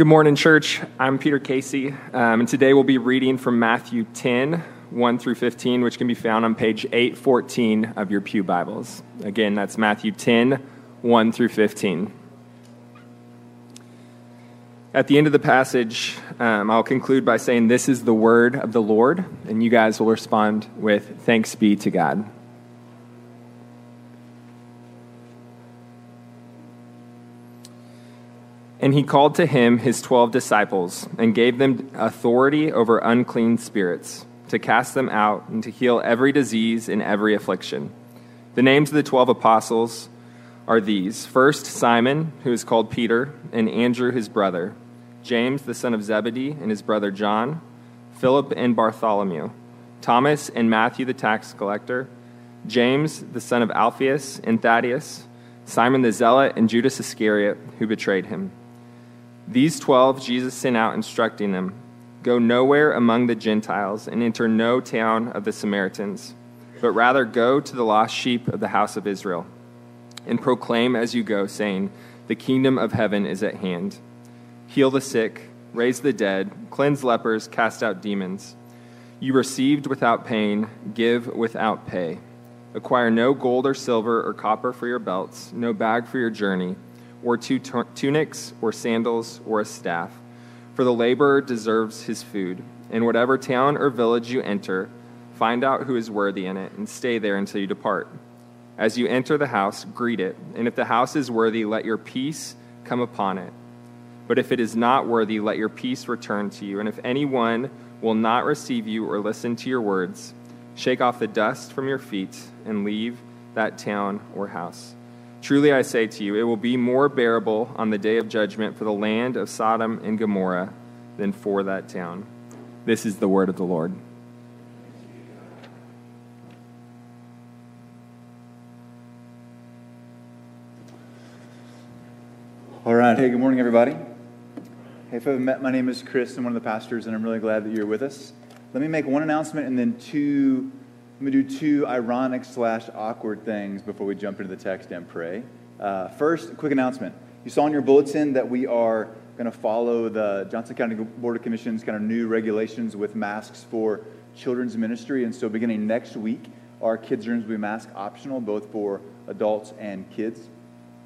Good morning, church. I'm Peter Casey, um, and today we'll be reading from Matthew 10, 1 through 15, which can be found on page 814 of your Pew Bibles. Again, that's Matthew 10, 1 through 15. At the end of the passage, um, I'll conclude by saying, This is the word of the Lord, and you guys will respond with, Thanks be to God. And he called to him his twelve disciples and gave them authority over unclean spirits to cast them out and to heal every disease and every affliction. The names of the twelve apostles are these. First, Simon, who is called Peter, and Andrew, his brother, James, the son of Zebedee, and his brother John, Philip and Bartholomew, Thomas and Matthew, the tax collector, James, the son of Alphaeus, and Thaddeus, Simon the zealot, and Judas Iscariot, who betrayed him. These twelve Jesus sent out, instructing them Go nowhere among the Gentiles, and enter no town of the Samaritans, but rather go to the lost sheep of the house of Israel, and proclaim as you go, saying, The kingdom of heaven is at hand. Heal the sick, raise the dead, cleanse lepers, cast out demons. You received without pain, give without pay. Acquire no gold or silver or copper for your belts, no bag for your journey or two tunics, or sandals, or a staff. For the laborer deserves his food. In whatever town or village you enter, find out who is worthy in it, and stay there until you depart. As you enter the house, greet it, and if the house is worthy, let your peace come upon it. But if it is not worthy, let your peace return to you. And if anyone will not receive you or listen to your words, shake off the dust from your feet and leave that town or house. Truly I say to you, it will be more bearable on the day of judgment for the land of Sodom and Gomorrah than for that town. This is the word of the Lord. All right. Hey, good morning, everybody. Hey, if you haven't met, my name is Chris. I'm one of the pastors, and I'm really glad that you're with us. Let me make one announcement and then two I'm going to do two ironic slash awkward things before we jump into the text and pray. Uh, first, quick announcement. You saw in your bulletin that we are going to follow the Johnson County Board of Commission's kind of new regulations with masks for children's ministry. And so, beginning next week, our kids' rooms will be mask optional, both for adults and kids.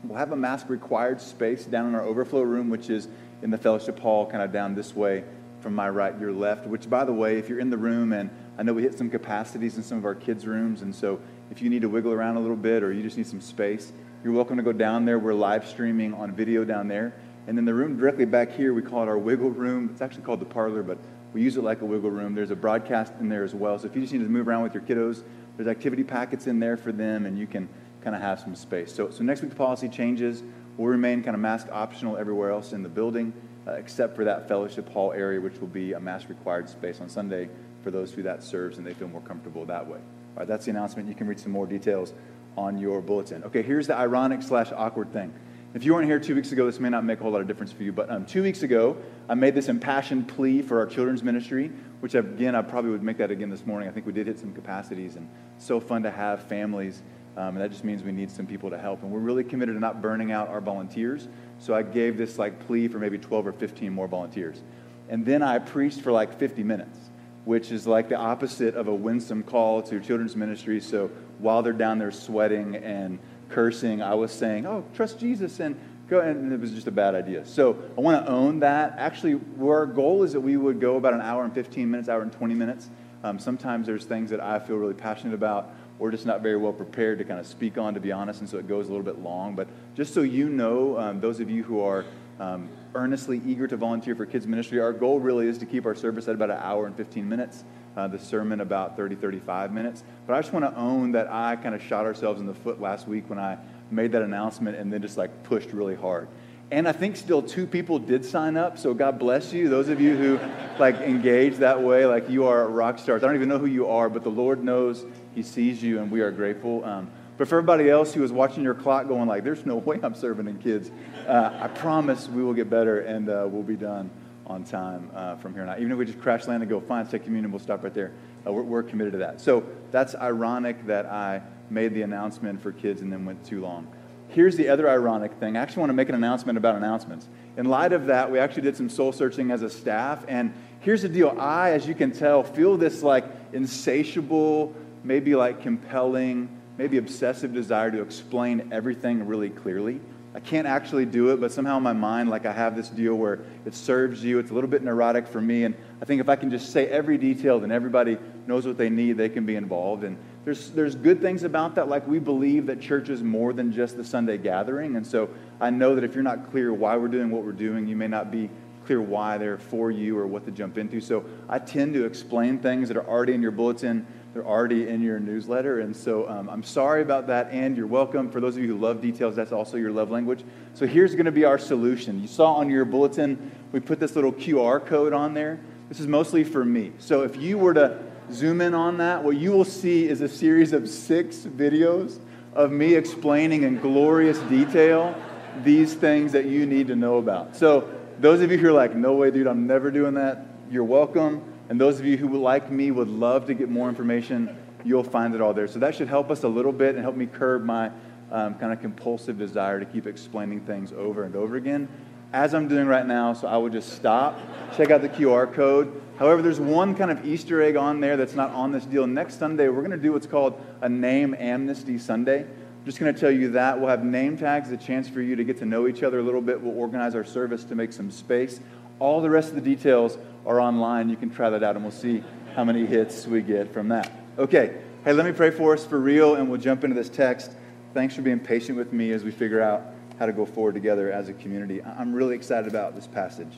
We'll have a mask required space down in our overflow room, which is in the fellowship hall, kind of down this way from my right, your left. Which, by the way, if you're in the room and I know we hit some capacities in some of our kids' rooms, and so if you need to wiggle around a little bit or you just need some space, you're welcome to go down there. We're live streaming on video down there. And then the room directly back here, we call it our wiggle room. It's actually called the parlor, but we use it like a wiggle room. There's a broadcast in there as well. So if you just need to move around with your kiddos, there's activity packets in there for them, and you can kind of have some space. So, so next week, the policy changes. We'll remain kind of mask optional everywhere else in the building, uh, except for that fellowship hall area, which will be a mask required space on Sunday for those who that serves and they feel more comfortable that way. All right, that's the announcement. You can read some more details on your bulletin. Okay, here's the ironic slash awkward thing. If you weren't here two weeks ago, this may not make a whole lot of difference for you, but um, two weeks ago, I made this impassioned plea for our children's ministry, which again, I probably would make that again this morning. I think we did hit some capacities, and so fun to have families. Um, and that just means we need some people to help. And we're really committed to not burning out our volunteers. So I gave this like plea for maybe 12 or 15 more volunteers. And then I preached for like 50 minutes which is like the opposite of a winsome call to children's ministry. So while they're down there sweating and cursing, I was saying, oh, trust Jesus and go. And it was just a bad idea. So I want to own that. Actually, our goal is that we would go about an hour and 15 minutes, hour and 20 minutes. Um, sometimes there's things that I feel really passionate about or just not very well prepared to kind of speak on, to be honest, and so it goes a little bit long. But just so you know, um, those of you who are um, earnestly eager to volunteer for kids ministry. Our goal really is to keep our service at about an hour and 15 minutes, uh, the sermon about 30, 35 minutes. But I just want to own that I kind of shot ourselves in the foot last week when I made that announcement and then just like pushed really hard. And I think still two people did sign up, so God bless you. Those of you who like engage that way, like you are rock stars. I don't even know who you are, but the Lord knows He sees you, and we are grateful. Um, but for everybody else who is watching your clock going like, there's no way I'm serving in kids, uh, I promise we will get better and uh, we'll be done on time uh, from here on out. Even if we just crash land and go, fine, take communion, we'll stop right there. Uh, we're, we're, committed to that. So that's ironic that I made the announcement for kids and then went too long. here's the other ironic thing. I actually want to make an announcement about announcements. In light of that, we actually did some soul searching as a staff. And here's the deal I, as you can tell, feel this like insatiable, maybe like compelling, maybe obsessive desire to explain everything really clearly. I can't actually do it, but somehow in my mind, like I have this deal where it serves you. It's a little bit neurotic for me. And I think if I can just say every detail, then everybody knows what they need, they can be involved. And there's, there's good things about that. Like we believe that church is more than just the Sunday gathering. And so I know that if you're not clear why we're doing what we're doing, you may not be clear why they're for you or what to jump into. So I tend to explain things that are already in your bulletin they're already in your newsletter. And so um, I'm sorry about that, and you're welcome. For those of you who love details, that's also your love language. So here's going to be our solution. You saw on your bulletin, we put this little QR code on there. This is mostly for me. So if you were to zoom in on that, what you will see is a series of six videos of me explaining in glorious detail these things that you need to know about. So those of you who are like, no way, dude, I'm never doing that, you're welcome. And those of you who, like me, would love to get more information, you'll find it all there. So that should help us a little bit and help me curb my um, kind of compulsive desire to keep explaining things over and over again, as I'm doing right now. So I will just stop, check out the QR code. However, there's one kind of Easter egg on there that's not on this deal. Next Sunday, we're going to do what's called a Name Amnesty Sunday. I'm just going to tell you that. We'll have name tags, a chance for you to get to know each other a little bit. We'll organize our service to make some space. All the rest of the details are online. You can try that out, and we'll see how many hits we get from that. Okay, hey, let me pray for us for real, and we'll jump into this text. Thanks for being patient with me as we figure out how to go forward together as a community. I'm really excited about this passage.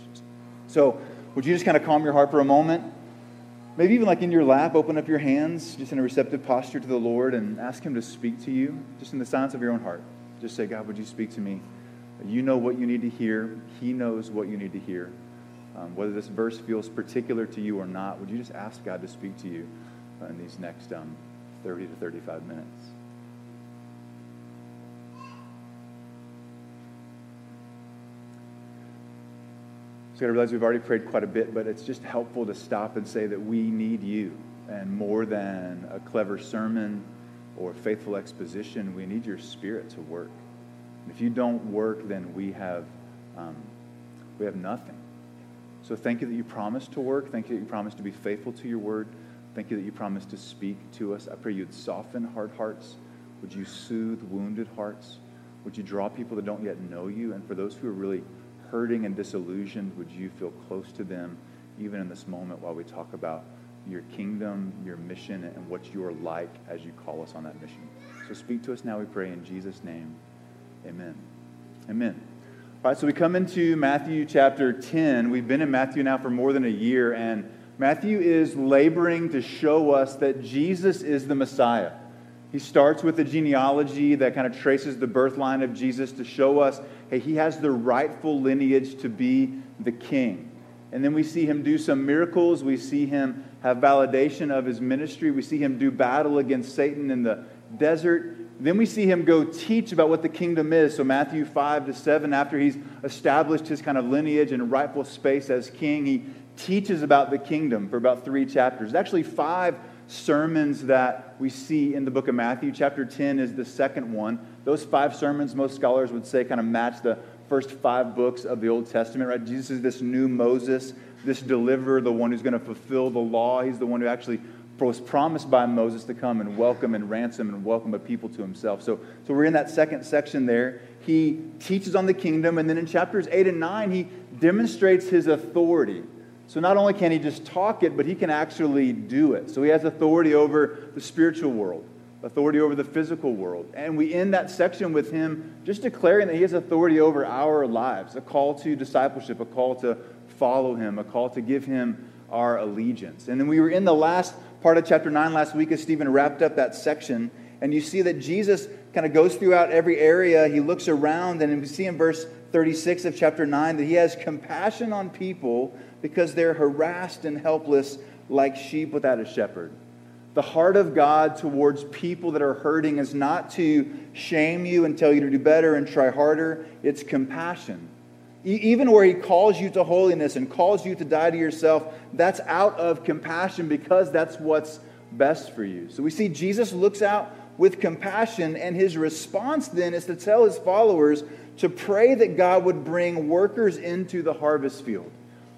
So, would you just kind of calm your heart for a moment? Maybe even like in your lap, open up your hands just in a receptive posture to the Lord and ask Him to speak to you just in the silence of your own heart. Just say, God, would you speak to me? You know what you need to hear, He knows what you need to hear. Um, whether this verse feels particular to you or not, would you just ask God to speak to you uh, in these next um, 30 to 35 minutes? So I realize we've already prayed quite a bit, but it's just helpful to stop and say that we need you. And more than a clever sermon or faithful exposition, we need your spirit to work. And if you don't work, then we have, um, we have nothing. So thank you that you promised to work. Thank you that you promised to be faithful to your word. Thank you that you promised to speak to us. I pray you'd soften hard hearts. Would you soothe wounded hearts? Would you draw people that don't yet know you? And for those who are really hurting and disillusioned, would you feel close to them even in this moment while we talk about your kingdom, your mission, and what you are like as you call us on that mission? So speak to us now, we pray, in Jesus' name. Amen. Amen. All right, so we come into Matthew chapter 10. We've been in Matthew now for more than a year, and Matthew is laboring to show us that Jesus is the Messiah. He starts with a genealogy that kind of traces the birth line of Jesus to show us, hey, he has the rightful lineage to be the king. And then we see him do some miracles. We see him have validation of his ministry. We see him do battle against Satan in the desert. Then we see him go teach about what the kingdom is. So, Matthew 5 to 7, after he's established his kind of lineage and rightful space as king, he teaches about the kingdom for about three chapters. Actually, five sermons that we see in the book of Matthew. Chapter 10 is the second one. Those five sermons, most scholars would say, kind of match the first five books of the Old Testament, right? Jesus is this new Moses, this deliverer, the one who's going to fulfill the law. He's the one who actually was promised by Moses to come and welcome and ransom and welcome a people to himself. So, so we're in that second section there. He teaches on the kingdom, and then in chapters 8 and 9, he demonstrates his authority. So not only can he just talk it, but he can actually do it. So he has authority over the spiritual world, authority over the physical world. And we end that section with him just declaring that he has authority over our lives a call to discipleship, a call to follow him, a call to give him our allegiance. And then we were in the last part of chapter 9 last week as Stephen wrapped up that section. And you see that Jesus kind of goes throughout every area. He looks around, and we see in verse 36 of chapter 9 that he has compassion on people because they're harassed and helpless like sheep without a shepherd. The heart of God towards people that are hurting is not to shame you and tell you to do better and try harder, it's compassion. Even where he calls you to holiness and calls you to die to yourself, that's out of compassion because that's what's best for you. So we see Jesus looks out with compassion, and his response then is to tell his followers to pray that God would bring workers into the harvest field.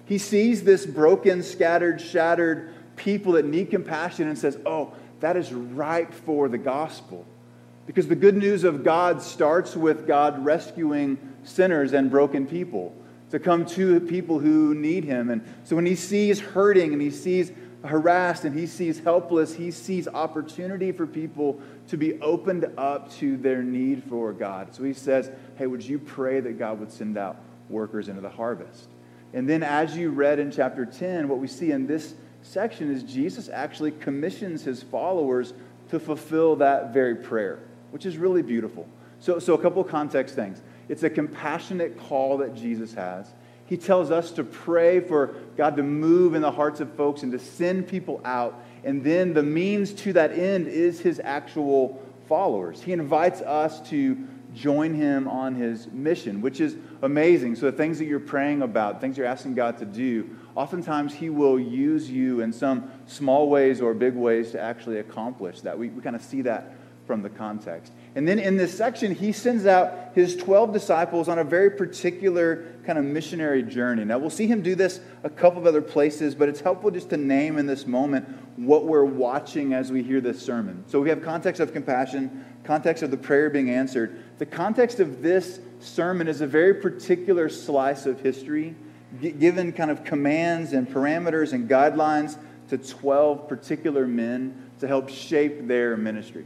He sees this broken, scattered, shattered people that need compassion and says, Oh, that is ripe for the gospel. Because the good news of God starts with God rescuing sinners and broken people to come to people who need him. And so when he sees hurting and he sees harassed and he sees helpless, he sees opportunity for people to be opened up to their need for God. So he says, Hey, would you pray that God would send out workers into the harvest? And then, as you read in chapter 10, what we see in this section is Jesus actually commissions his followers to fulfill that very prayer, which is really beautiful. So, so a couple context things. It's a compassionate call that Jesus has. He tells us to pray for God to move in the hearts of folks and to send people out. And then the means to that end is his actual followers. He invites us to join him on his mission, which is amazing. So, the things that you're praying about, things you're asking God to do, oftentimes he will use you in some small ways or big ways to actually accomplish that. We, we kind of see that from the context. And then in this section, he sends out his 12 disciples on a very particular kind of missionary journey. Now, we'll see him do this a couple of other places, but it's helpful just to name in this moment what we're watching as we hear this sermon. So we have context of compassion, context of the prayer being answered. The context of this sermon is a very particular slice of history, given kind of commands and parameters and guidelines to 12 particular men to help shape their ministry.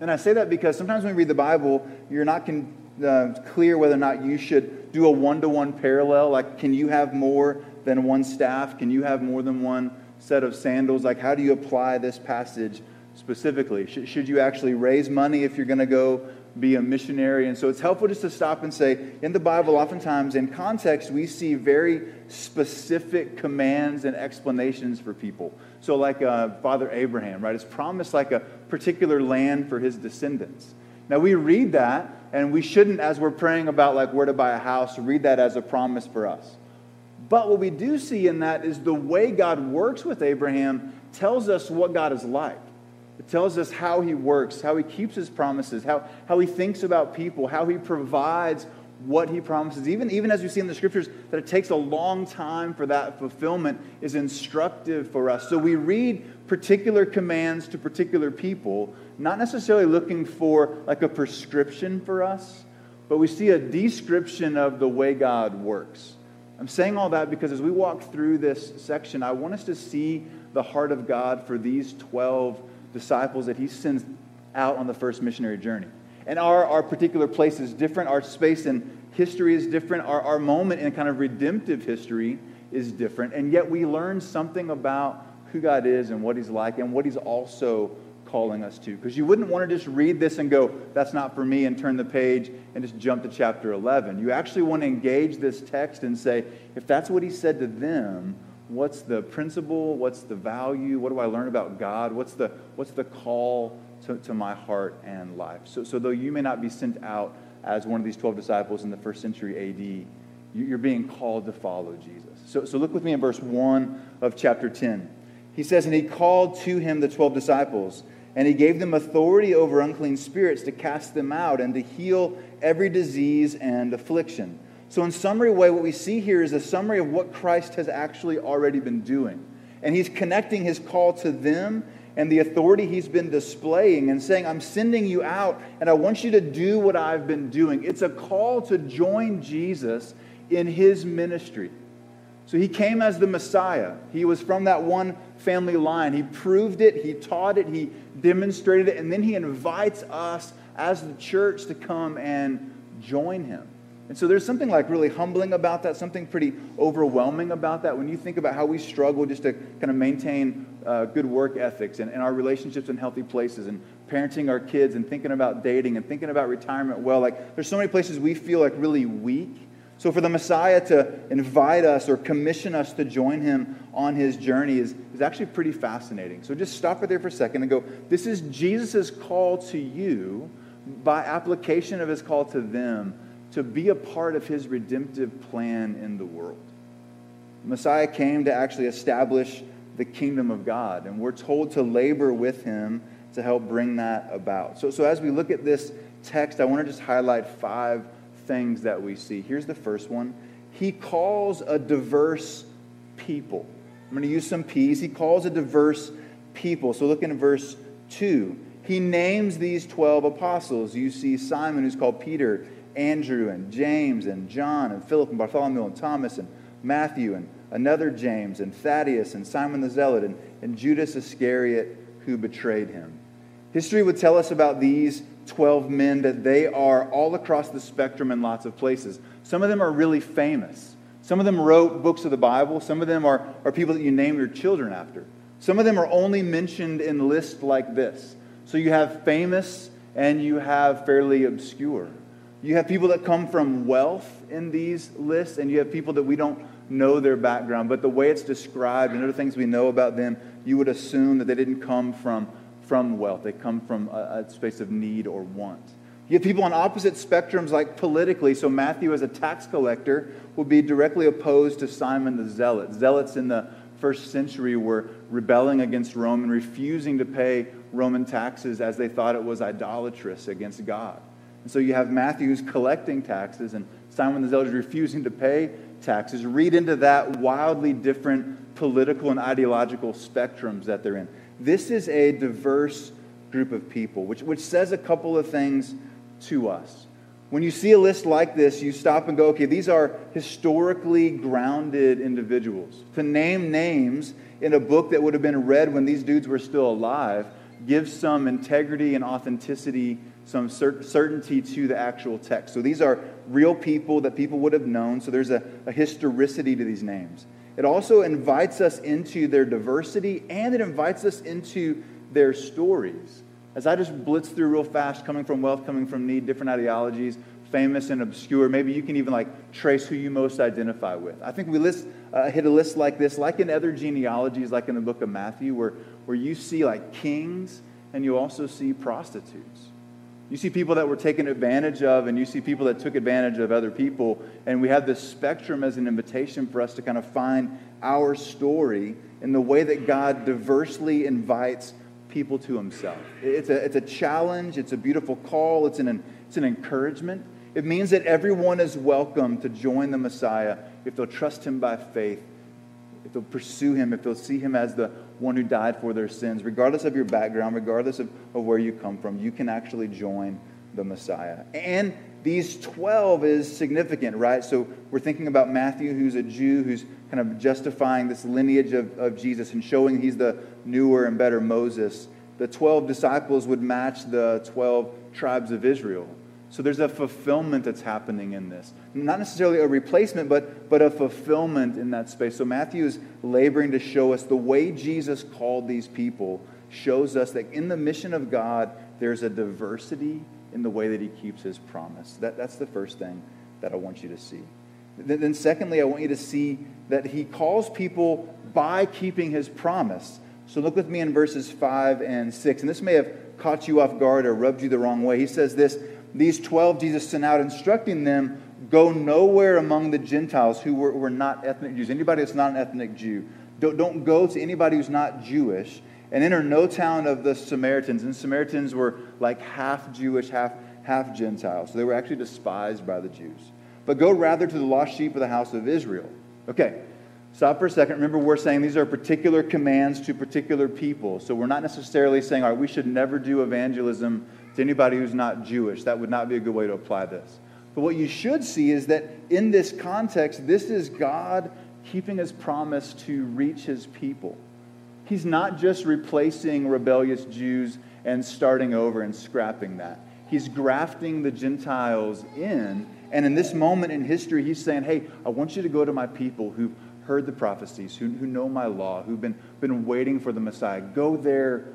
And I say that because sometimes when we read the Bible, you're not con- uh, clear whether or not you should do a one to one parallel. Like, can you have more than one staff? Can you have more than one set of sandals? Like, how do you apply this passage specifically? Should, should you actually raise money if you're going to go be a missionary? And so it's helpful just to stop and say, in the Bible, oftentimes in context, we see very specific commands and explanations for people. So, like uh, Father Abraham, right, It's promised like a particular land for his descendants. Now, we read that, and we shouldn't, as we're praying about like where to buy a house, read that as a promise for us. But what we do see in that is the way God works with Abraham tells us what God is like. It tells us how he works, how he keeps his promises, how, how he thinks about people, how he provides what he promises. Even, even as we see in the scriptures that it takes a long time for that fulfillment is instructive for us. So we read particular commands to particular people, not necessarily looking for like a prescription for us, but we see a description of the way God works. I'm saying all that because as we walk through this section, I want us to see the heart of God for these 12 disciples that he sends out on the first missionary journey. And our, our particular place is different. Our space and history is different. Our, our moment in kind of redemptive history is different. And yet we learn something about who God is and what He's like and what He's also calling us to. Because you wouldn't want to just read this and go, that's not for me, and turn the page and just jump to chapter 11. You actually want to engage this text and say, if that's what He said to them, what's the principle? What's the value? What do I learn about God? What's the, what's the call to, to my heart and life. So, so, though you may not be sent out as one of these 12 disciples in the first century AD, you're being called to follow Jesus. So, so look with me in verse 1 of chapter 10. He says, And he called to him the 12 disciples, and he gave them authority over unclean spirits to cast them out and to heal every disease and affliction. So, in summary way, what we see here is a summary of what Christ has actually already been doing. And he's connecting his call to them and the authority he's been displaying and saying, I'm sending you out and I want you to do what I've been doing. It's a call to join Jesus in his ministry. So he came as the Messiah. He was from that one family line. He proved it, he taught it, he demonstrated it, and then he invites us as the church to come and join him. And so there's something like really humbling about that, something pretty overwhelming about that when you think about how we struggle just to kind of maintain uh, good work ethics and, and our relationships in healthy places and parenting our kids and thinking about dating and thinking about retirement well. Like there's so many places we feel like really weak. So for the Messiah to invite us or commission us to join him on his journey is, is actually pretty fascinating. So just stop right there for a second and go, this is Jesus' call to you by application of his call to them to be a part of his redemptive plan in the world. Messiah came to actually establish the kingdom of God, and we're told to labor with him to help bring that about. So, so as we look at this text, I want to just highlight five things that we see. Here's the first one He calls a diverse people. I'm going to use some P's. He calls a diverse people. So look in verse 2. He names these 12 apostles. You see Simon, who's called Peter, Andrew, and James, and John, and Philip, and Bartholomew, and Thomas, and Matthew, and another James, and Thaddeus, and Simon the Zealot, and, and Judas Iscariot, who betrayed him. History would tell us about these 12 men that they are all across the spectrum in lots of places. Some of them are really famous. Some of them wrote books of the Bible. Some of them are, are people that you name your children after. Some of them are only mentioned in lists like this. So you have famous and you have fairly obscure. You have people that come from wealth in these lists, and you have people that we don't know their background. But the way it's described and other things we know about them, you would assume that they didn't come from from wealth. They come from a, a space of need or want. You have people on opposite spectrums, like politically. So Matthew, as a tax collector, would be directly opposed to Simon the Zealot. Zealots in the first century were rebelling against Rome and refusing to pay Roman taxes as they thought it was idolatrous against God. And so you have Matthew who's collecting taxes and Simon the Zealot is refusing to pay taxes. Read into that wildly different political and ideological spectrums that they're in. This is a diverse group of people, which, which says a couple of things to us. When you see a list like this, you stop and go, okay, these are historically grounded individuals. To name names in a book that would have been read when these dudes were still alive gives some integrity and authenticity, some certainty to the actual text. So these are real people that people would have known, so there's a, a historicity to these names. It also invites us into their diversity and it invites us into their stories. As I just blitz through real fast, coming from wealth, coming from need, different ideologies, famous and obscure, maybe you can even like trace who you most identify with. I think we list, uh, hit a list like this, like in other genealogies, like in the book of Matthew, where, where you see like kings and you also see prostitutes. You see people that were taken advantage of, and you see people that took advantage of other people. And we have this spectrum as an invitation for us to kind of find our story in the way that God diversely invites people to himself. It's a, it's a challenge, it's a beautiful call, it's an, it's an encouragement. It means that everyone is welcome to join the Messiah if they'll trust him by faith, if they'll pursue him, if they'll see him as the one who died for their sins. Regardless of your background, regardless of, of where you come from, you can actually join the Messiah. And these 12 is significant, right? So we're thinking about Matthew, who's a Jew, who's kind of justifying this lineage of, of Jesus and showing he's the newer and better Moses. The 12 disciples would match the 12 tribes of Israel. So there's a fulfillment that's happening in this. Not necessarily a replacement, but, but a fulfillment in that space. So Matthew is laboring to show us the way Jesus called these people shows us that in the mission of God, there's a diversity in the way that he keeps his promise. That, that's the first thing that I want you to see. Then, then, secondly, I want you to see that he calls people by keeping his promise. So look with me in verses 5 and 6. And this may have caught you off guard or rubbed you the wrong way. He says this these 12 Jesus sent out, instructing them, go nowhere among the Gentiles who were, were not ethnic Jews. Anybody that's not an ethnic Jew. Don't, don't go to anybody who's not Jewish and enter no town of the Samaritans. And Samaritans were like half Jewish, half, half Gentile. So they were actually despised by the Jews. But go rather to the lost sheep of the house of Israel. Okay, stop for a second. Remember, we're saying these are particular commands to particular people. So we're not necessarily saying, all right, we should never do evangelism to anybody who's not Jewish. That would not be a good way to apply this. But what you should see is that in this context, this is God keeping his promise to reach his people. He's not just replacing rebellious Jews and starting over and scrapping that. He's grafting the Gentiles in. And in this moment in history, he's saying, Hey, I want you to go to my people who've heard the prophecies, who, who know my law, who've been, been waiting for the Messiah. Go there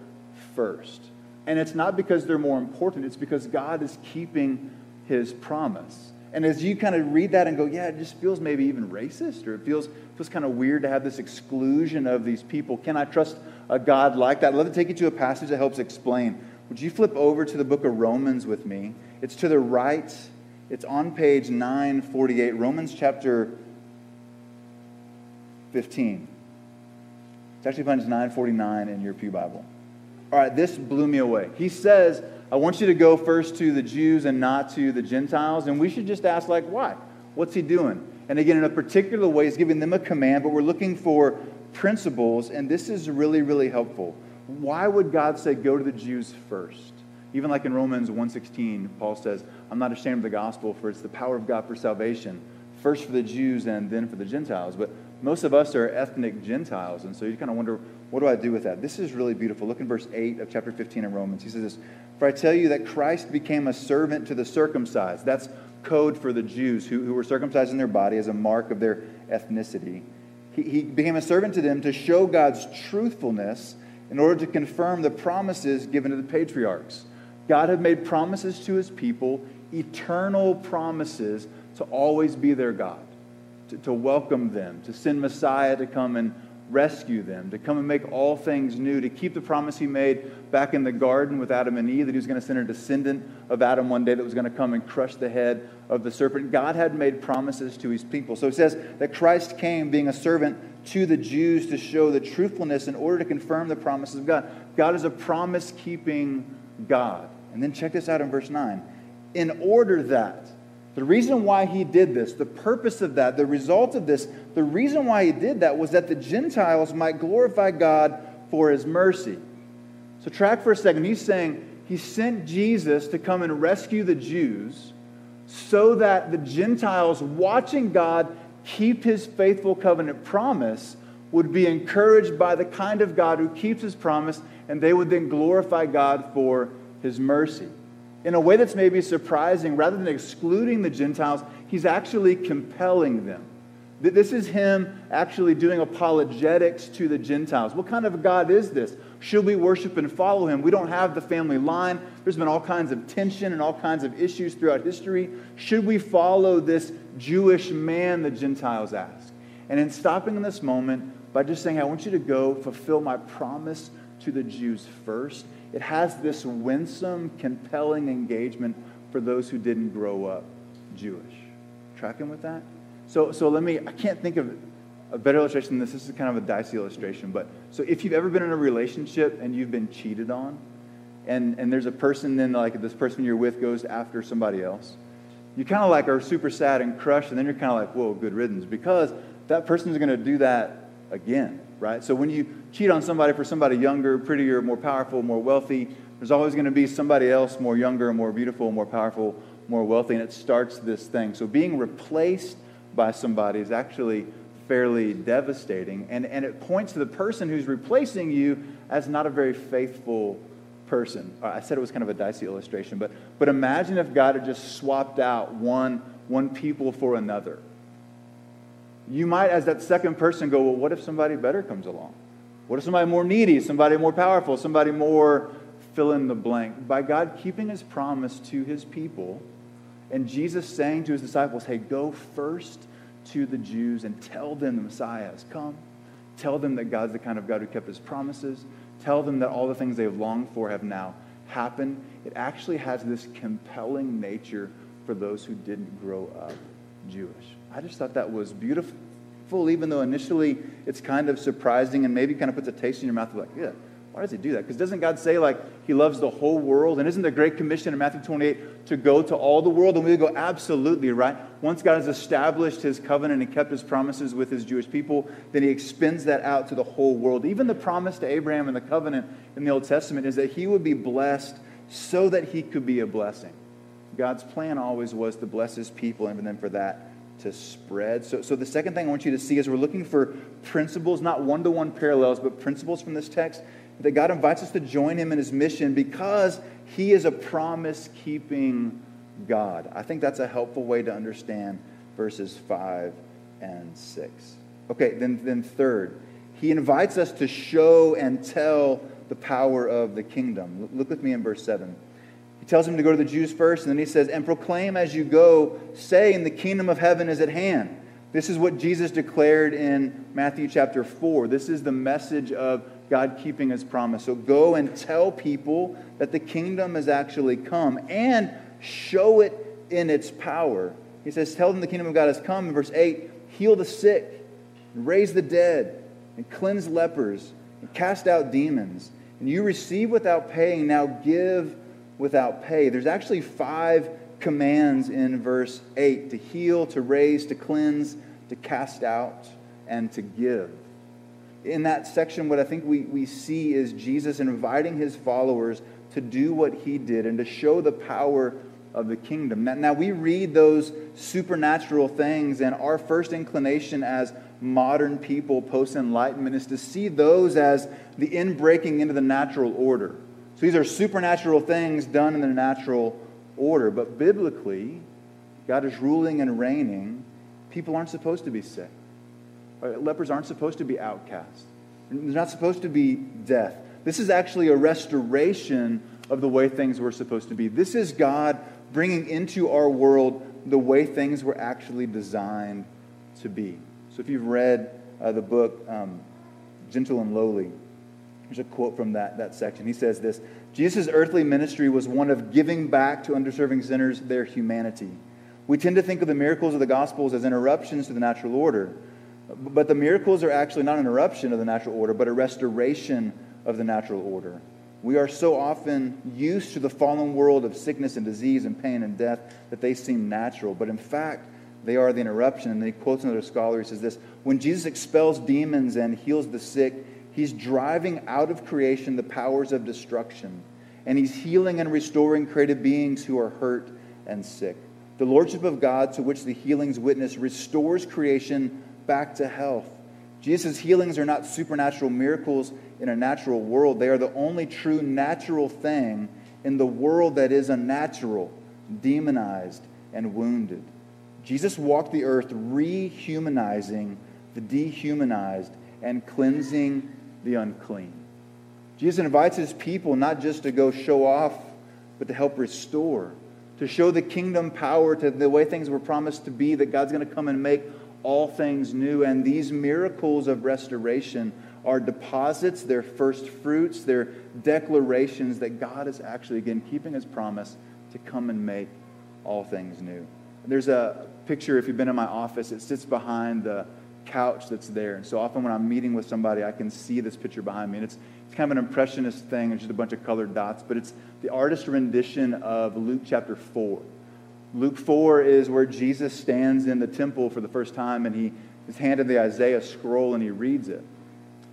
first. And it's not because they're more important, it's because God is keeping his promise. And as you kind of read that and go, yeah, it just feels maybe even racist, or it feels, feels kind of weird to have this exclusion of these people. Can I trust a God like that? Let me take you to a passage that helps explain. Would you flip over to the book of Romans with me? It's to the right, it's on page 948, Romans chapter 15. It's actually page 949 in your Pew Bible. All right, this blew me away. He says, I want you to go first to the Jews and not to the Gentiles. And we should just ask, like, why? What's he doing? And again, in a particular way, he's giving them a command, but we're looking for principles, and this is really, really helpful. Why would God say, go to the Jews first? Even like in Romans 1.16, Paul says, I'm not ashamed of the gospel, for it's the power of God for salvation, first for the Jews and then for the Gentiles. But most of us are ethnic Gentiles, and so you kind of wonder, what do I do with that? This is really beautiful. Look in verse 8 of chapter 15 in Romans. He says this, For I tell you that Christ became a servant to the circumcised. That's code for the Jews who, who were circumcised in their body as a mark of their ethnicity. He, he became a servant to them to show God's truthfulness in order to confirm the promises given to the patriarchs. God had made promises to his people, eternal promises to always be their God, to, to welcome them, to send Messiah to come and rescue them, to come and make all things new, to keep the promise he made back in the garden with Adam and Eve that he was going to send a descendant of Adam one day that was going to come and crush the head of the serpent. God had made promises to his people. So it says that Christ came being a servant to the Jews to show the truthfulness in order to confirm the promises of God. God is a promise keeping God. And then check this out in verse 9. In order that, the reason why he did this, the purpose of that, the result of this, the reason why he did that was that the Gentiles might glorify God for his mercy. So, track for a second. He's saying he sent Jesus to come and rescue the Jews so that the Gentiles, watching God keep his faithful covenant promise, would be encouraged by the kind of God who keeps his promise, and they would then glorify God for his mercy. In a way that's maybe surprising, rather than excluding the Gentiles, he's actually compelling them. This is him actually doing apologetics to the Gentiles. What kind of God is this? Should we worship and follow him? We don't have the family line. There's been all kinds of tension and all kinds of issues throughout history. Should we follow this Jewish man, the Gentiles ask? And in stopping in this moment by just saying, I want you to go fulfill my promise to the Jews first, it has this winsome, compelling engagement for those who didn't grow up Jewish. Tracking with that? So, so let me, I can't think of a better illustration than this. This is kind of a dicey illustration. But so if you've ever been in a relationship and you've been cheated on, and, and there's a person then like this person you're with goes after somebody else, you kind of like are super sad and crushed, and then you're kind of like, whoa, good riddance, because that person is going to do that again right? So when you cheat on somebody for somebody younger, prettier, more powerful, more wealthy, there's always going to be somebody else more younger, more beautiful, more powerful, more wealthy, and it starts this thing. So being replaced by somebody is actually fairly devastating, and, and it points to the person who's replacing you as not a very faithful person. Uh, I said it was kind of a dicey illustration, but, but imagine if God had just swapped out one, one people for another you might, as that second person, go, well, what if somebody better comes along? What if somebody more needy, somebody more powerful, somebody more fill in the blank? By God keeping his promise to his people, and Jesus saying to his disciples, hey, go first to the Jews and tell them the Messiah has come. Tell them that God's the kind of God who kept his promises. Tell them that all the things they've longed for have now happened. It actually has this compelling nature for those who didn't grow up Jewish. I just thought that was beautiful, even though initially it's kind of surprising and maybe kind of puts a taste in your mouth like, yeah, why does he do that? Because doesn't God say like he loves the whole world? And isn't the Great Commission in Matthew 28 to go to all the world? And we go, absolutely, right? Once God has established his covenant and kept his promises with his Jewish people, then he extends that out to the whole world. Even the promise to Abraham and the covenant in the Old Testament is that he would be blessed so that he could be a blessing. God's plan always was to bless his people, and then for that, to spread. So, so the second thing I want you to see is we're looking for principles, not one to one parallels, but principles from this text that God invites us to join him in his mission because he is a promise keeping God. I think that's a helpful way to understand verses 5 and 6. Okay, then, then third, he invites us to show and tell the power of the kingdom. Look with me in verse 7. He tells him to go to the Jews first, and then he says, And proclaim as you go, saying, The kingdom of heaven is at hand. This is what Jesus declared in Matthew chapter 4. This is the message of God keeping his promise. So go and tell people that the kingdom has actually come and show it in its power. He says, Tell them the kingdom of God has come. In verse 8, heal the sick, and raise the dead, and cleanse lepers, and cast out demons. And you receive without paying, now give without pay. There's actually five commands in verse 8 to heal, to raise, to cleanse, to cast out, and to give. In that section, what I think we, we see is Jesus inviting his followers to do what he did and to show the power of the kingdom. Now, now we read those supernatural things, and our first inclination as modern people, post Enlightenment, is to see those as the inbreaking into the natural order. So these are supernatural things done in the natural order. But biblically, God is ruling and reigning. People aren't supposed to be sick. Lepers aren't supposed to be outcast. There's not supposed to be death. This is actually a restoration of the way things were supposed to be. This is God bringing into our world the way things were actually designed to be. So if you've read uh, the book um, Gentle and Lowly, there's a quote from that, that section. He says this Jesus' earthly ministry was one of giving back to underserving sinners their humanity. We tend to think of the miracles of the Gospels as interruptions to the natural order. But the miracles are actually not an interruption of the natural order, but a restoration of the natural order. We are so often used to the fallen world of sickness and disease and pain and death that they seem natural. But in fact, they are the interruption. And then he quotes another scholar. He says this When Jesus expels demons and heals the sick, he's driving out of creation the powers of destruction. And he's healing and restoring created beings who are hurt and sick. The Lordship of God, to which the healings witness, restores creation back to health. Jesus' healings are not supernatural miracles in a natural world. They are the only true natural thing in the world that is unnatural, demonized, and wounded. Jesus walked the earth rehumanizing the dehumanized and cleansing the unclean. Jesus invites his people not just to go show off, but to help restore, to show the kingdom power to the way things were promised to be, that God's going to come and make all things new. And these miracles of restoration are deposits, they're first fruits, they're declarations that God is actually, again, keeping his promise to come and make all things new. There's a picture, if you've been in my office, it sits behind the couch that's there. And so often when I'm meeting with somebody, I can see this picture behind me. And it's, it's kind of an impressionist thing, it's just a bunch of colored dots, but it's the artist rendition of Luke chapter 4. Luke 4 is where Jesus stands in the temple for the first time and he is handed the Isaiah scroll and he reads it.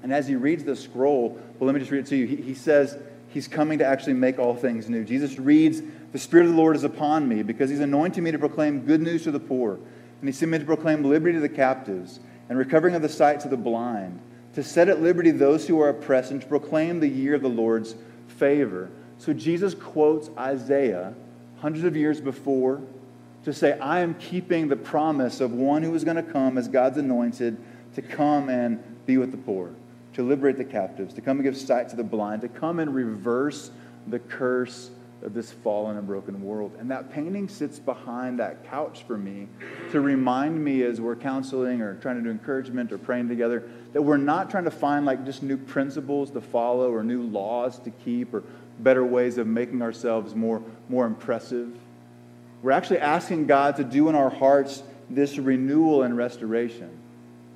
And as he reads the scroll, well, let me just read it to you. He, he says he's coming to actually make all things new. Jesus reads, The Spirit of the Lord is upon me because he's anointing me to proclaim good news to the poor. And he sent me to proclaim liberty to the captives and recovering of the sight to the blind, to set at liberty those who are oppressed, and to proclaim the year of the Lord's favor. So Jesus quotes Isaiah hundreds of years before to say, I am keeping the promise of one who is going to come as God's anointed to come and be with the poor, to liberate the captives, to come and give sight to the blind, to come and reverse the curse of this fallen and broken world. And that painting sits behind that couch for me to remind me as we're counseling or trying to do encouragement or praying together that we're not trying to find like just new principles to follow or new laws to keep or better ways of making ourselves more, more impressive. We're actually asking God to do in our hearts this renewal and restoration,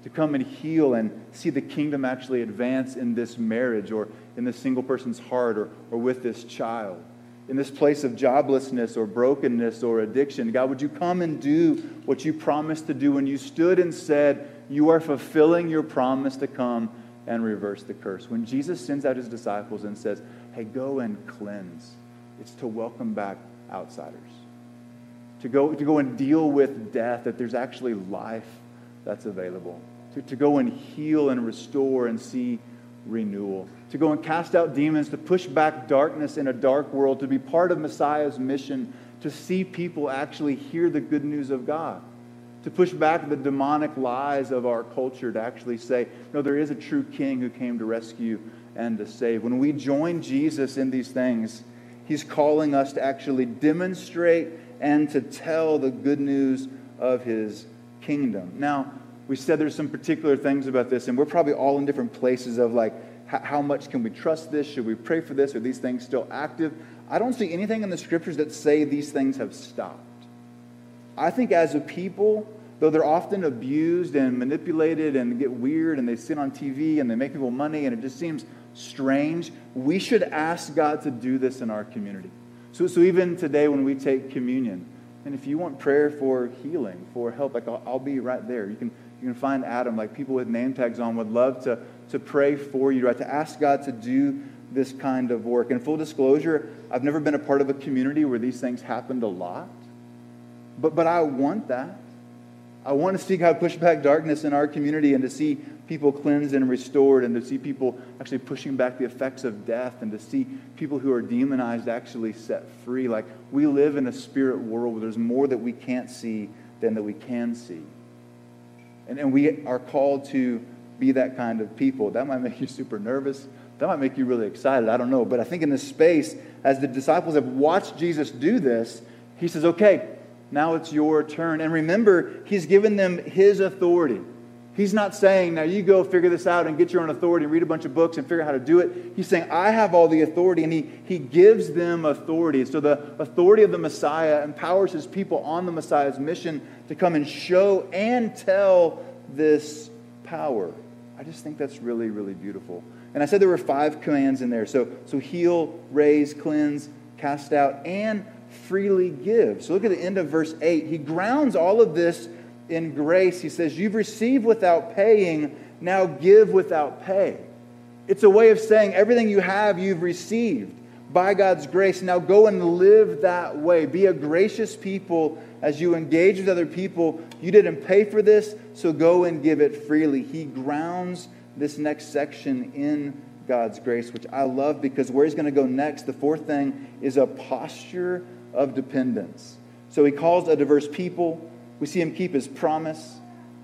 to come and heal and see the kingdom actually advance in this marriage or in this single person's heart or, or with this child. In this place of joblessness or brokenness or addiction, God, would you come and do what you promised to do when you stood and said, You are fulfilling your promise to come and reverse the curse? When Jesus sends out his disciples and says, hey, go and cleanse. It's to welcome back outsiders. To go, to go and deal with death, that there's actually life that's available. To, to go and heal and restore and see renewal. To go and cast out demons, to push back darkness in a dark world, to be part of Messiah's mission, to see people actually hear the good news of God to push back the demonic lies of our culture, to actually say, no, there is a true king who came to rescue and to save. When we join Jesus in these things, he's calling us to actually demonstrate and to tell the good news of his kingdom. Now, we said there's some particular things about this, and we're probably all in different places of like, how much can we trust this? Should we pray for this? Are these things still active? I don't see anything in the scriptures that say these things have stopped. I think as a people, though they're often abused and manipulated and get weird and they sit on TV and they make people money and it just seems strange, we should ask God to do this in our community. So, so even today when we take communion, and if you want prayer for healing, for help, like I'll, I'll be right there. You can, you can find Adam, like people with name tags on would love to, to pray for you, right? To ask God to do this kind of work. And full disclosure, I've never been a part of a community where these things happened a lot. But, but I want that. I want to see God push back darkness in our community and to see people cleansed and restored and to see people actually pushing back the effects of death and to see people who are demonized actually set free. Like we live in a spirit world where there's more that we can't see than that we can see. And, and we are called to be that kind of people. That might make you super nervous. That might make you really excited. I don't know. But I think in this space, as the disciples have watched Jesus do this, he says, okay, now it's your turn. And remember, he's given them his authority. He's not saying, now you go figure this out and get your own authority and read a bunch of books and figure out how to do it. He's saying, I have all the authority, and he, he gives them authority. So the authority of the Messiah empowers his people on the Messiah's mission to come and show and tell this power. I just think that's really, really beautiful. And I said there were five commands in there. So, so heal, raise, cleanse, cast out, and freely give. So look at the end of verse 8. He grounds all of this in grace. He says, You've received without paying, now give without pay. It's a way of saying everything you have, you've received by God's grace. Now go and live that way. Be a gracious people as you engage with other people. You didn't pay for this, so go and give it freely. He grounds this next section in God's grace, which I love because where he's going to go next, the fourth thing is a posture of dependence. So he calls a diverse people. We see him keep his promise.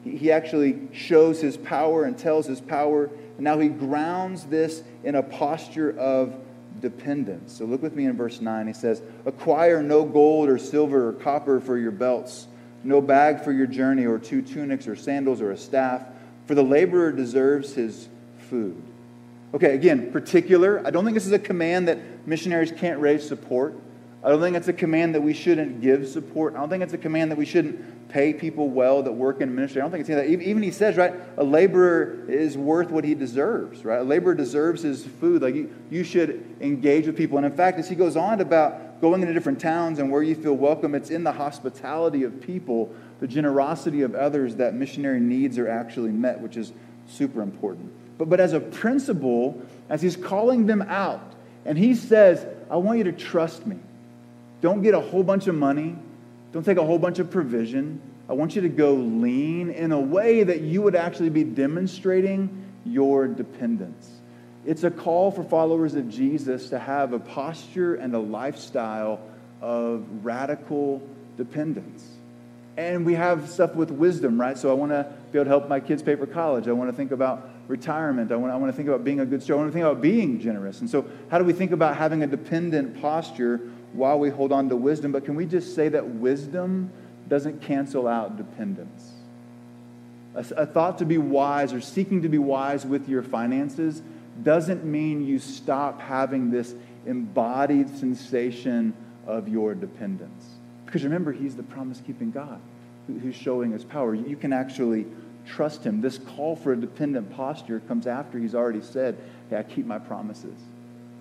He actually shows his power and tells his power. And now he grounds this in a posture of dependence. So look with me in verse 9. He says, Acquire no gold or silver or copper for your belts, no bag for your journey, or two tunics or sandals or a staff, for the laborer deserves his food. Okay, again, particular. I don't think this is a command that missionaries can't raise support. I don't think it's a command that we shouldn't give support. I don't think it's a command that we shouldn't pay people well that work in ministry. I don't think it's that. Even he says, right, a laborer is worth what he deserves, right? A laborer deserves his food. Like you, you should engage with people. And in fact, as he goes on about going into different towns and where you feel welcome, it's in the hospitality of people, the generosity of others that missionary needs are actually met, which is super important. But, but as a principle, as he's calling them out, and he says, I want you to trust me. Don't get a whole bunch of money. Don't take a whole bunch of provision. I want you to go lean in a way that you would actually be demonstrating your dependence. It's a call for followers of Jesus to have a posture and a lifestyle of radical dependence. And we have stuff with wisdom, right? So I want to be able to help my kids pay for college. I want to think about retirement. I want, I want to think about being a good steward. I want to think about being generous. And so, how do we think about having a dependent posture while we hold on to wisdom, but can we just say that wisdom doesn't cancel out dependence? A, a, thought to be wise or seeking to be wise with your finances doesn't mean you stop having this embodied sensation of your dependence. Because remember, He's the promise keeping God who, who's showing His power. You can actually trust Him. This call for a dependent posture comes after He's already said, Hey, I keep my promises,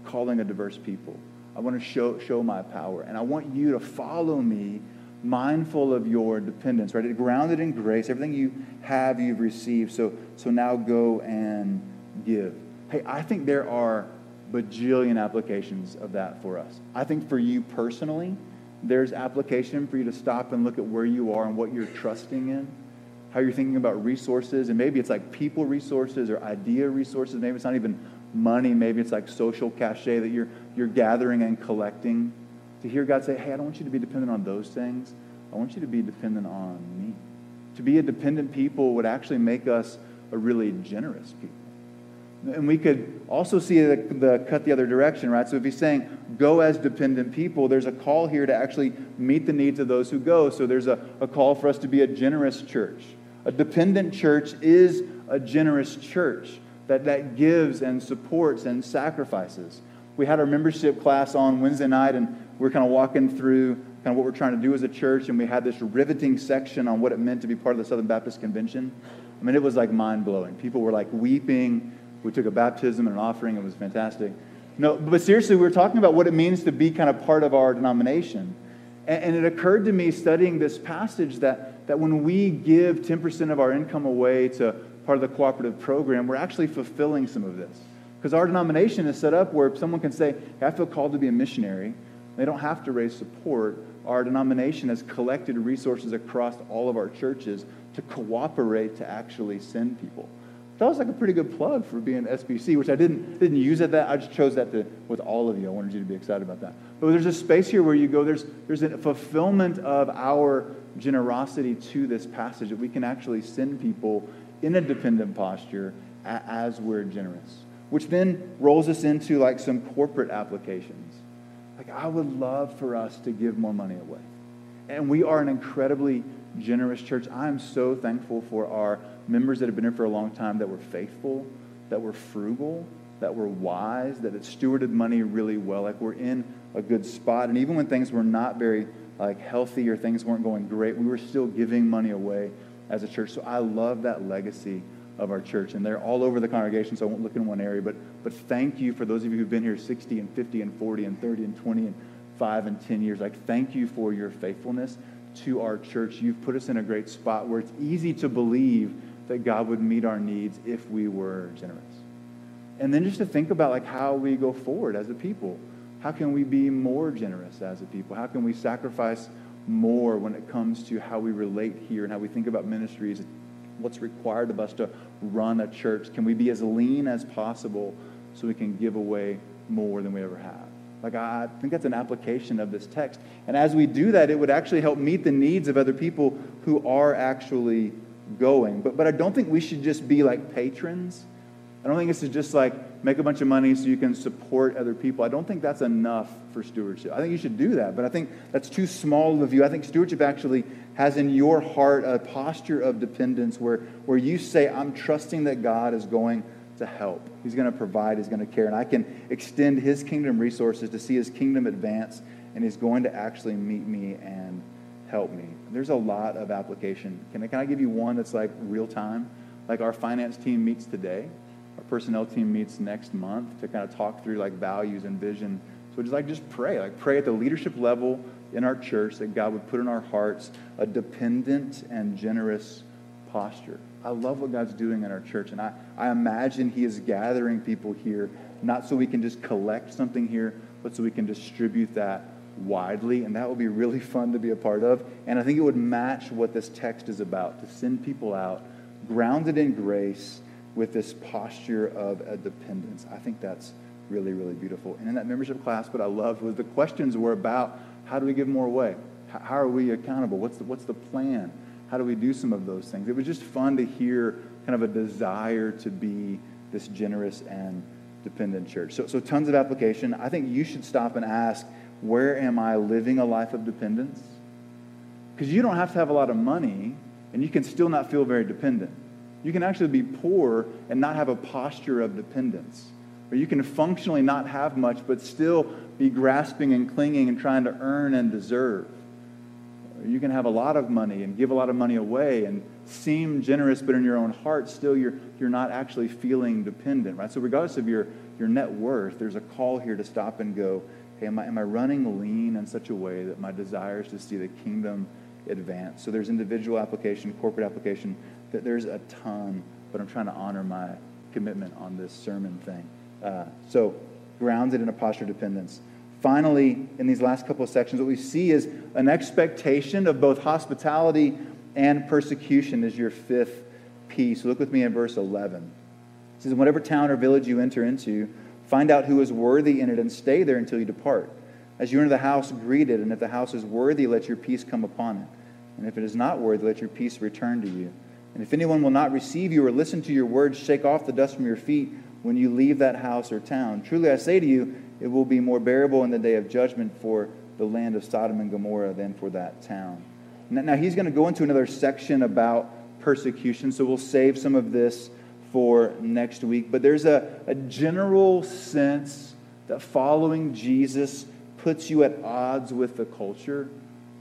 calling a diverse people. I want to show, show my power. And I want you to follow me mindful of your dependence, right? Grounded in grace. Everything you have, you've received. So, so now go and give. Hey, I think there are bajillion applications of that for us. I think for you personally, there's application for you to stop and look at where you are and what you're trusting in, how you're thinking about resources. And maybe it's like people resources or idea resources. Maybe it's not even money, maybe it's like social cachet that you're, you're gathering and collecting. To hear God say, hey, I don't want you to be dependent on those things. I want you to be dependent on me. To be a dependent people would actually make us a really generous people. And we could also see the, the, cut the other direction, right? So if he's saying go as dependent people, there's a call here to actually meet the needs of those who go. So there's a, a call for us to be a generous church. A dependent church is a generous church that, that gives and supports and sacrifices. We had our membership class on Wednesday night, and we are kind of walking through kind of what we're trying to do as a church, and we had this riveting section on what it meant to be part of the Southern Baptist Convention. I mean, it was like mind blowing. People were like weeping. We took a baptism and an offering. It was fantastic. No, but seriously, we were talking about what it means to be kind of part of our denomination. And, and it occurred to me studying this passage that, that when we give 10% of our income away to part of the cooperative program, we're actually fulfilling some of this. Because our denomination is set up where someone can say, hey, I feel called to be a missionary. They don't have to raise support. Our denomination has collected resources across all of our churches to cooperate to actually send people. That was like a pretty good plug for being SBC, which I didn't, didn't use at that. I just chose that to, with all of you. I wanted you to be excited about that. But there's a space here where you go, there's, there's a fulfillment of our generosity to this passage that we can actually send people in a dependent posture as we're generous which then rolls us into like some corporate applications. Like, I would love for us to give more money away. And we are an incredibly generous church. I'm so thankful for our members that have been here for a long time that were faithful, that were frugal, that were wise, that had stewarded money really well. Like, we're in a good spot. And even when things were not very like healthy or things weren't going great, we were still giving money away as a church. So I love that legacy of our church. And they're all over the congregation, so I won't look in one area. But, but thank you for those of you who've been here 60 and 50 and 40 and 30 and 20 and 5 and 10 years. Like, thank you for your faithfulness to our church. You've put us in a great spot where it's easy to believe that God would meet our needs if we were generous. And then just to think about like how we go forward as a people. How can we be more generous as a people? How can we sacrifice more when it comes to how we relate here and how we think about ministries what's required of us to run a church? Can we be as lean as possible so we can give away more than we ever have? Like, I think that's an application of this text. And as we do that, it would actually help meet the needs of other people who are actually going. But, but I don't think we should just be like patrons. I don't think is just like make a bunch of money so you can support other people. I don't think that's enough for stewardship. I think you should do that, but I think that's too small of a view. I think stewardship actually has in your heart a posture of dependence where, where you say, I'm trusting that God is going to help. He's going to provide, He's going to care, and I can extend His kingdom resources to see His kingdom advance, and He's going to actually meet me and help me. There's a lot of application. Can I, can I give you one that's like real time? Like our finance team meets today our personnel team meets next month to kind of talk through like values and vision. So just like just pray, like pray at the leadership level in our church that God would put in our hearts a dependent and generous posture. I love what God's doing in our church, and I, I imagine He is gathering people here, not so we can just collect something here, but so we can distribute that widely, and that would be really fun to be a part of. And I think it would match what this text is about to send people out grounded in grace with this posture of a dependence. I think that's really, really beautiful. And in that membership class, what I loved was the questions were about how do we give more away? How are we accountable? What's the, what's the plan? How do we do some of those things? It was just fun to hear kind of a desire to be this generous and dependent church. So, so tons of application. I think you should stop and ask, where am I living a life of dependence? Because you don't have to have a lot of money, and you can still not feel very dependent. You can actually be poor and not have a posture of dependence. Or you can functionally not have much, but still be grasping and clinging and trying to earn and deserve. Or you can have a lot of money and give a lot of money away and seem generous, but in your own heart, still you're, you're not actually feeling dependent, right? So, regardless of your, your net worth, there's a call here to stop and go, hey, am I, am I running lean in such a way that my desire is to see the kingdom advance? So, there's individual application, corporate application, there's a ton, but I'm trying to honor my commitment on this sermon thing. Uh, so, grounded in a posture of dependence. Finally, in these last couple of sections, what we see is an expectation of both hospitality and persecution as your fifth piece. Look with me in verse 11. It says, Whatever town or village you enter into, find out who is worthy in it and stay there until you depart. As you enter the house, greet it, and if the house is worthy, let your peace come upon it. And if it is not worthy, let your peace return to you. And if anyone will not receive you or listen to your words, shake off the dust from your feet when you leave that house or town. Truly I say to you, it will be more bearable in the day of judgment for the land of Sodom and Gomorrah than for that town. Now, he's going to go into another section about persecution, so we'll save some of this for next week. But there's a, a general sense that following Jesus puts you at odds with the culture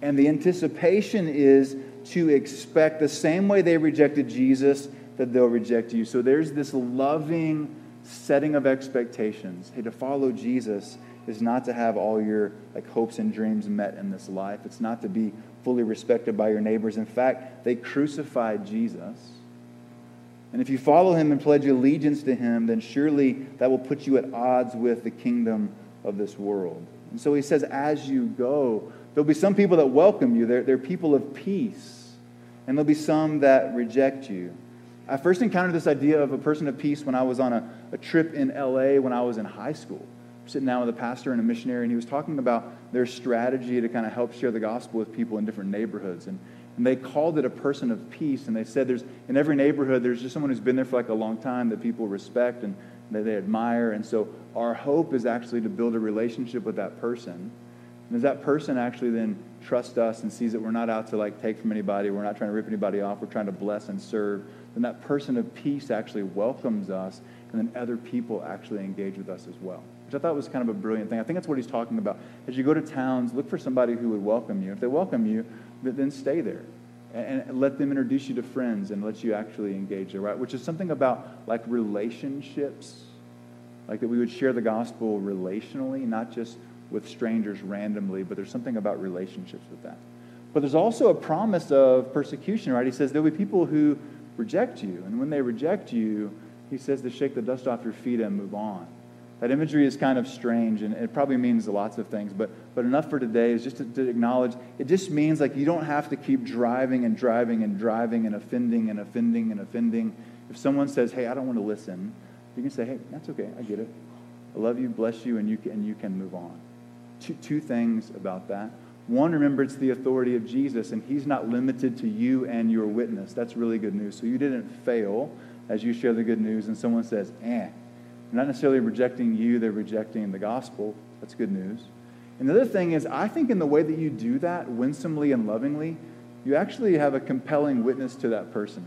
And the anticipation is to expect the same way they rejected Jesus, that they'll reject you. So there's this loving setting of expectations. Hey, to follow Jesus is not to have all your like hopes and dreams met in this life. It's not to be fully respected by your neighbors. In fact, they crucified Jesus. And if you follow him and pledge allegiance to him, then surely that will put you at odds with the kingdom of this world. And so he says, as you go, there'll be some people that welcome you. They're, they're people of peace. And there'll be some that reject you. I first encountered this idea of a person of peace when I was on a, a trip in LA when I was in high school. sitting down with a pastor and a missionary, and he was talking about their strategy to kind of help share the gospel with people in different neighborhoods. And, and they called it a person of peace. And they said there's in every neighborhood, there's just someone who's been there for like a long time that people respect and that they admire. And so our hope is actually to build a relationship with that person. And as that person actually then trusts us and sees that we're not out to like take from anybody, we're not trying to rip anybody off, we're trying to bless and serve then that person of peace actually welcomes us, and then other people actually engage with us as well. Which I thought was kind of a brilliant thing. I think that's what he's talking about. As you go to towns, look for somebody who would welcome you. If they welcome you, then stay there. And let them introduce you to friends and let you actually engage there, right? Which is something about like relationships, like that we would share the gospel relationally, not just with strangers randomly, but there's something about relationships with that. But there's also a promise of persecution, right? He says there'll be people who reject you. And when they reject you, he says to shake the dust off your feet and move on. That imagery is kind of strange, and it probably means lots of things, but, but enough for today is just to, to acknowledge it just means like you don't have to keep driving and driving and driving and offending and offending and offending. If someone says, hey, I don't want to listen, you can say, hey, that's okay, I get it. I love you, bless you, and you can, and you can move on. Two, two things about that. One, remember it's the authority of Jesus, and he's not limited to you and your witness. That's really good news. So you didn't fail as you share the good news, and someone says, eh. They're not necessarily rejecting you, they're rejecting the gospel. That's good news. And the other thing is, I think in the way that you do that, winsomely and lovingly, you actually have a compelling witness to that person.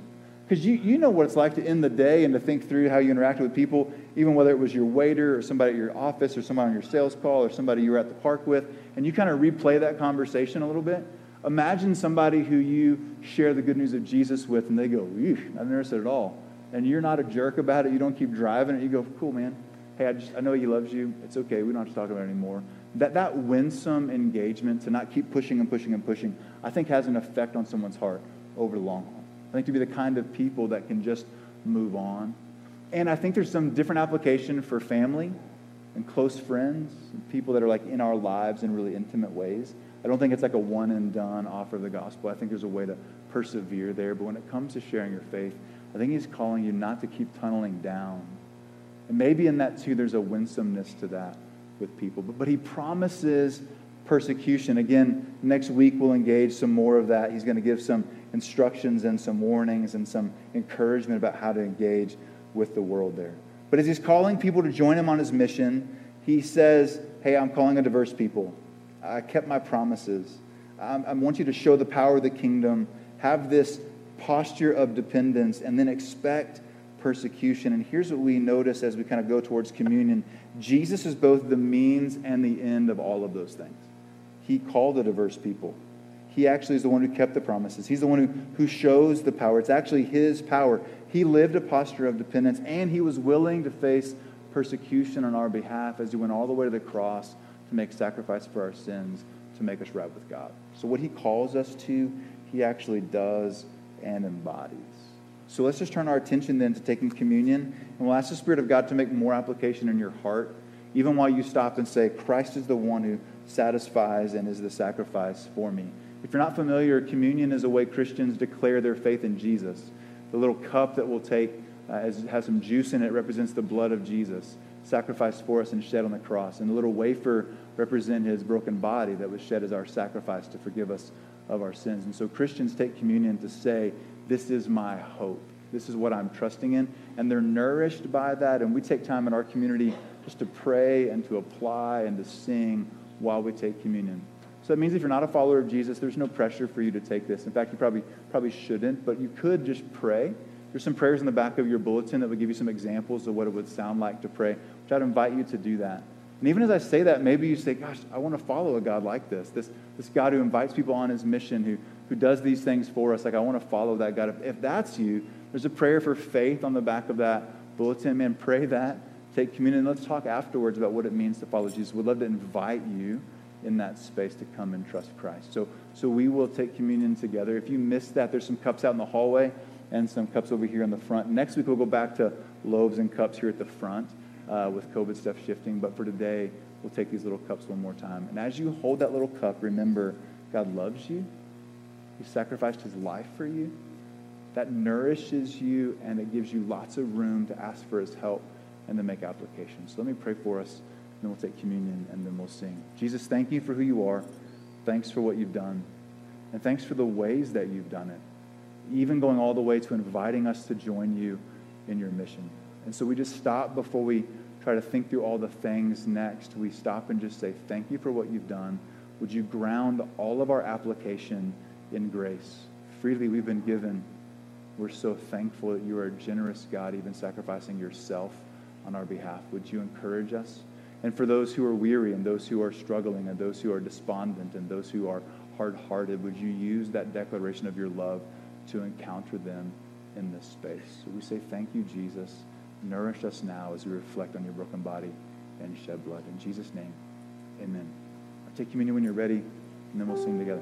Because you, you know what it's like to end the day and to think through how you interacted with people, even whether it was your waiter or somebody at your office or somebody on your sales call or somebody you were at the park with, and you kind of replay that conversation a little bit. Imagine somebody who you share the good news of Jesus with, and they go, I've said it at all. And you're not a jerk about it. You don't keep driving it. You go, cool, man. Hey, I, just, I know he loves you. It's okay. We don't have to talk about it anymore. That, that winsome engagement to not keep pushing and pushing and pushing, I think has an effect on someone's heart over the long haul. I think to be the kind of people that can just move on. And I think there's some different application for family and close friends, and people that are like in our lives in really intimate ways. I don't think it's like a one and done offer of the gospel. I think there's a way to persevere there. But when it comes to sharing your faith, I think he's calling you not to keep tunneling down. And maybe in that too, there's a winsomeness to that with people. But, but he promises persecution. Again, next week we'll engage some more of that. He's going to give some instructions and some warnings and some encouragement about how to engage with the world there. But as he's calling people to join him on his mission, he says, Hey, I'm calling a diverse people. I kept my promises. I want you to show the power of the kingdom, have this posture of dependence, and then expect persecution. And here's what we notice as we kind of go towards communion Jesus is both the means and the end of all of those things. He called a diverse people. He actually is the one who kept the promises. He's the one who, who shows the power. It's actually his power. He lived a posture of dependence, and he was willing to face persecution on our behalf as he went all the way to the cross to make sacrifice for our sins, to make us right with God. So, what he calls us to, he actually does and embodies. So, let's just turn our attention then to taking communion, and we'll ask the Spirit of God to make more application in your heart, even while you stop and say, Christ is the one who satisfies and is the sacrifice for me. If you're not familiar, communion is a way Christians declare their faith in Jesus. The little cup that we'll take uh, has some juice in it represents the blood of Jesus, sacrificed for us and shed on the cross. And the little wafer represents his broken body that was shed as our sacrifice to forgive us of our sins. And so Christians take communion to say, This is my hope. This is what I'm trusting in. And they're nourished by that. And we take time in our community just to pray and to apply and to sing while we take communion. That means if you're not a follower of Jesus, there's no pressure for you to take this. In fact, you probably, probably shouldn't, but you could just pray. There's some prayers in the back of your bulletin that would give you some examples of what it would sound like to pray, which I'd invite you to do that. And even as I say that, maybe you say, Gosh, I want to follow a God like this. This, this God who invites people on his mission, who, who does these things for us. Like, I want to follow that God. If, if that's you, there's a prayer for faith on the back of that bulletin. Man, pray that. Take communion. Let's talk afterwards about what it means to follow Jesus. We'd love to invite you in that space to come and trust Christ. So, so we will take communion together. If you missed that, there's some cups out in the hallway and some cups over here in the front. Next week, we'll go back to loaves and cups here at the front uh, with COVID stuff shifting. But for today, we'll take these little cups one more time. And as you hold that little cup, remember God loves you. He sacrificed his life for you. That nourishes you and it gives you lots of room to ask for his help and to make applications. So let me pray for us, then we'll take communion, and then we'll sing. Jesus, thank you for who you are. Thanks for what you've done. And thanks for the ways that you've done it, even going all the way to inviting us to join you in your mission. And so we just stop before we try to think through all the things next. We stop and just say, Thank you for what you've done. Would you ground all of our application in grace? Freely we've been given. We're so thankful that you are a generous God, even sacrificing yourself on our behalf. Would you encourage us? And for those who are weary and those who are struggling and those who are despondent and those who are hard hearted, would you use that declaration of your love to encounter them in this space? So we say, Thank you, Jesus. Nourish us now as we reflect on your broken body and shed blood. In Jesus' name, amen. I'll take communion when you're ready, and then we'll sing together.